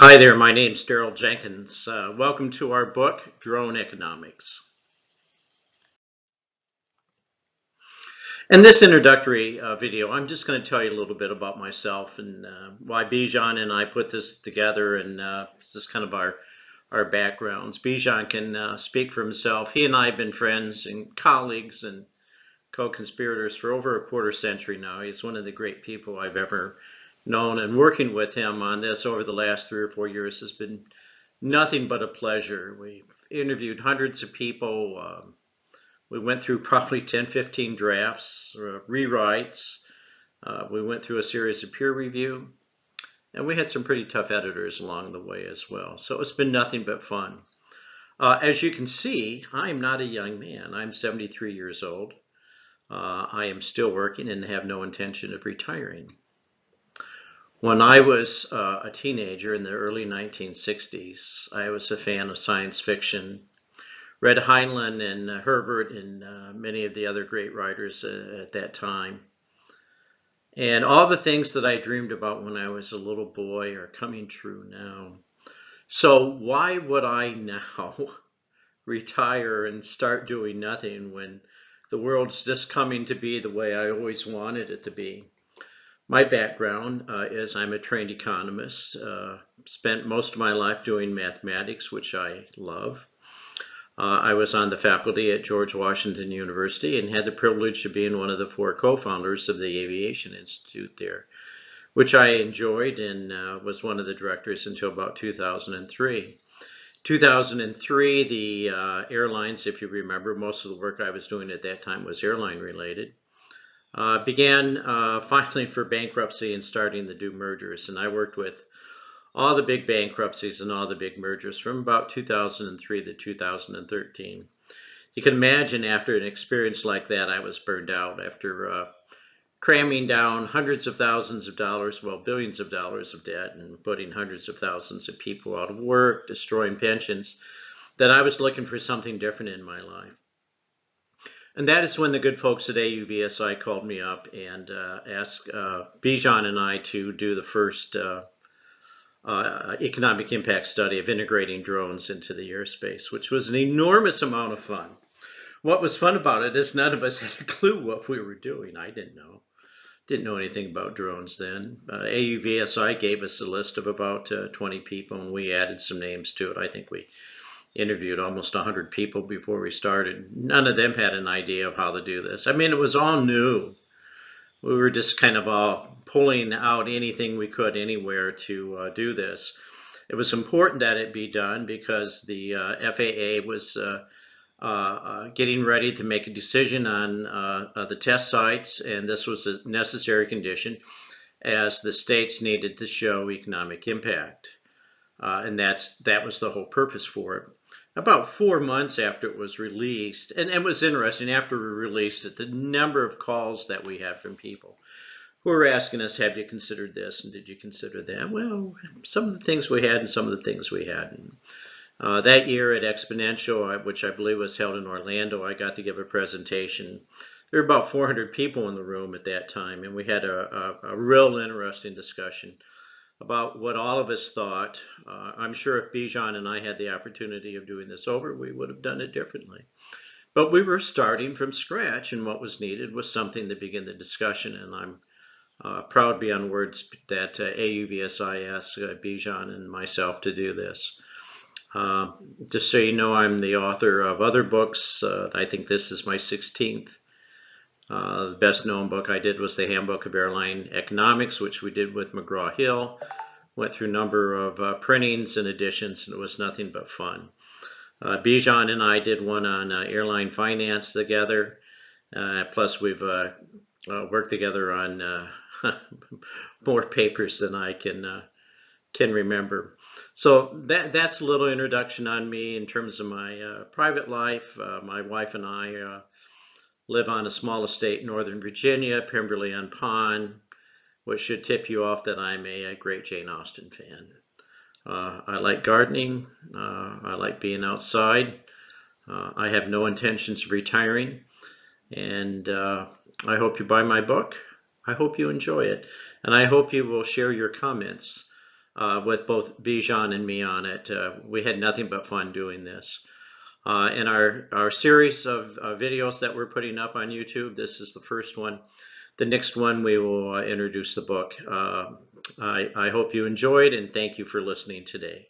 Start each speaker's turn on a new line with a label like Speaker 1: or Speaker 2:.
Speaker 1: Hi there, my name's Darryl Jenkins. Uh, welcome to our book, Drone Economics. In this introductory uh, video, I'm just going to tell you a little bit about myself and uh, why Bijan and I put this together, and uh, this is kind of our our backgrounds. Bijan can uh, speak for himself. He and I have been friends and colleagues and co-conspirators for over a quarter century now. He's one of the great people I've ever known, and working with him on this over the last three or four years has been nothing but a pleasure. We've interviewed hundreds of people. Um, we went through probably 10, 15 drafts, uh, rewrites. Uh, we went through a series of peer review, and we had some pretty tough editors along the way as well. So it's been nothing but fun. Uh, as you can see, I'm not a young man. I'm 73 years old. Uh, I am still working and have no intention of retiring. When I was uh, a teenager in the early 1960s, I was a fan of science fiction read Heinlein and uh, Herbert and uh, many of the other great writers uh, at that time. And all the things that I dreamed about when I was a little boy are coming true now. So why would I now retire and start doing nothing when the world's just coming to be the way I always wanted it to be? My background uh, is I'm a trained economist, uh, spent most of my life doing mathematics, which I love. Uh, I was on the faculty at George Washington University and had the privilege of being one of the four co-founders of the Aviation Institute there, which I enjoyed and uh, was one of the directors until about 2003. 2003, the uh, airlines, if you remember, most of the work I was doing at that time was airline related, uh, began uh, filing for bankruptcy and starting to do mergers. And I worked with all the big bankruptcies and all the big mergers from about 2003 to 2013. You can imagine after an experience like that, I was burned out after uh, cramming down hundreds of thousands of dollars, well, billions of dollars of debt and putting hundreds of thousands of people out of work, destroying pensions, that I was looking for something different in my life. And that is when the good folks at AUVSI called me up and uh, asked uh, Bijan and I to do the first uh, uh, economic impact study of integrating drones into the airspace, which was an enormous amount of fun. What was fun about it is none of us had a clue what we were doing. I didn't know. Didn't know anything about drones then. Uh, AUVSI gave us a list of about uh, 20 people, and we added some names to it. I think we interviewed almost 100 people before we started. None of them had an idea of how to do this. I mean, it was all new we were just kind of uh, pulling out anything we could anywhere to uh, do this. It was important that it be done because the uh, FAA was uh, uh, uh, getting ready to make a decision on the test sites, and this was a necessary condition as the states needed to show economic impact. and that's that was the whole purpose for it about four months after it was released, and it was interesting after we released it, the number of calls that we had from people who were asking us, have you considered this and did you consider that? Well, some of the things we had and some of the things we hadn't. Uh, that year at XPONENTIAL, which I believe was held in Orlando, I got to give a presentation. There were about 400 people in the room at that time, and we had a, a, a real interesting discussion about what all of us thought. Uh, I'm sure if Bijan and I had the opportunity of doing this over, we would have done it differently. But we were starting from scratch, and what was needed was something to begin the discussion. And I'm uh, proud beyond words that uh, AUVSI asked uh, Bijan and myself to do this. Uh, just so you know, I'm the author of other books. Uh, I think this is my 16th. Uh, the best known book I did was the Handbook of Airline Economics, which we did with McGraw-Hill. Went through a number of uh, printings and editions, and it was nothing but fun. Uh, Bijan and I did one on uh, airline finance together. Uh, plus, we've uh, worked together on more papers than I can can remember. So that that's a little introduction on me in terms of my private life. my wife and I live on a small estate in Northern Virginia, Pemberley on Pond, which should tip you off that I'm a, a great Jane Austen fan. Uh, I like gardening. Uh, I like being outside. Uh, I have no intentions of retiring. And uh, I hope you buy my book. I hope you enjoy it. And I hope you will share your comments uh, with both Bijan and me on it. Uh, we had nothing but fun doing this. Uh, in our, our series of uh, videos that we're putting up on YouTube, this is the first one. The next one, we will uh, introduce the book. Uh, I, I hope you enjoyed and thank you for listening today.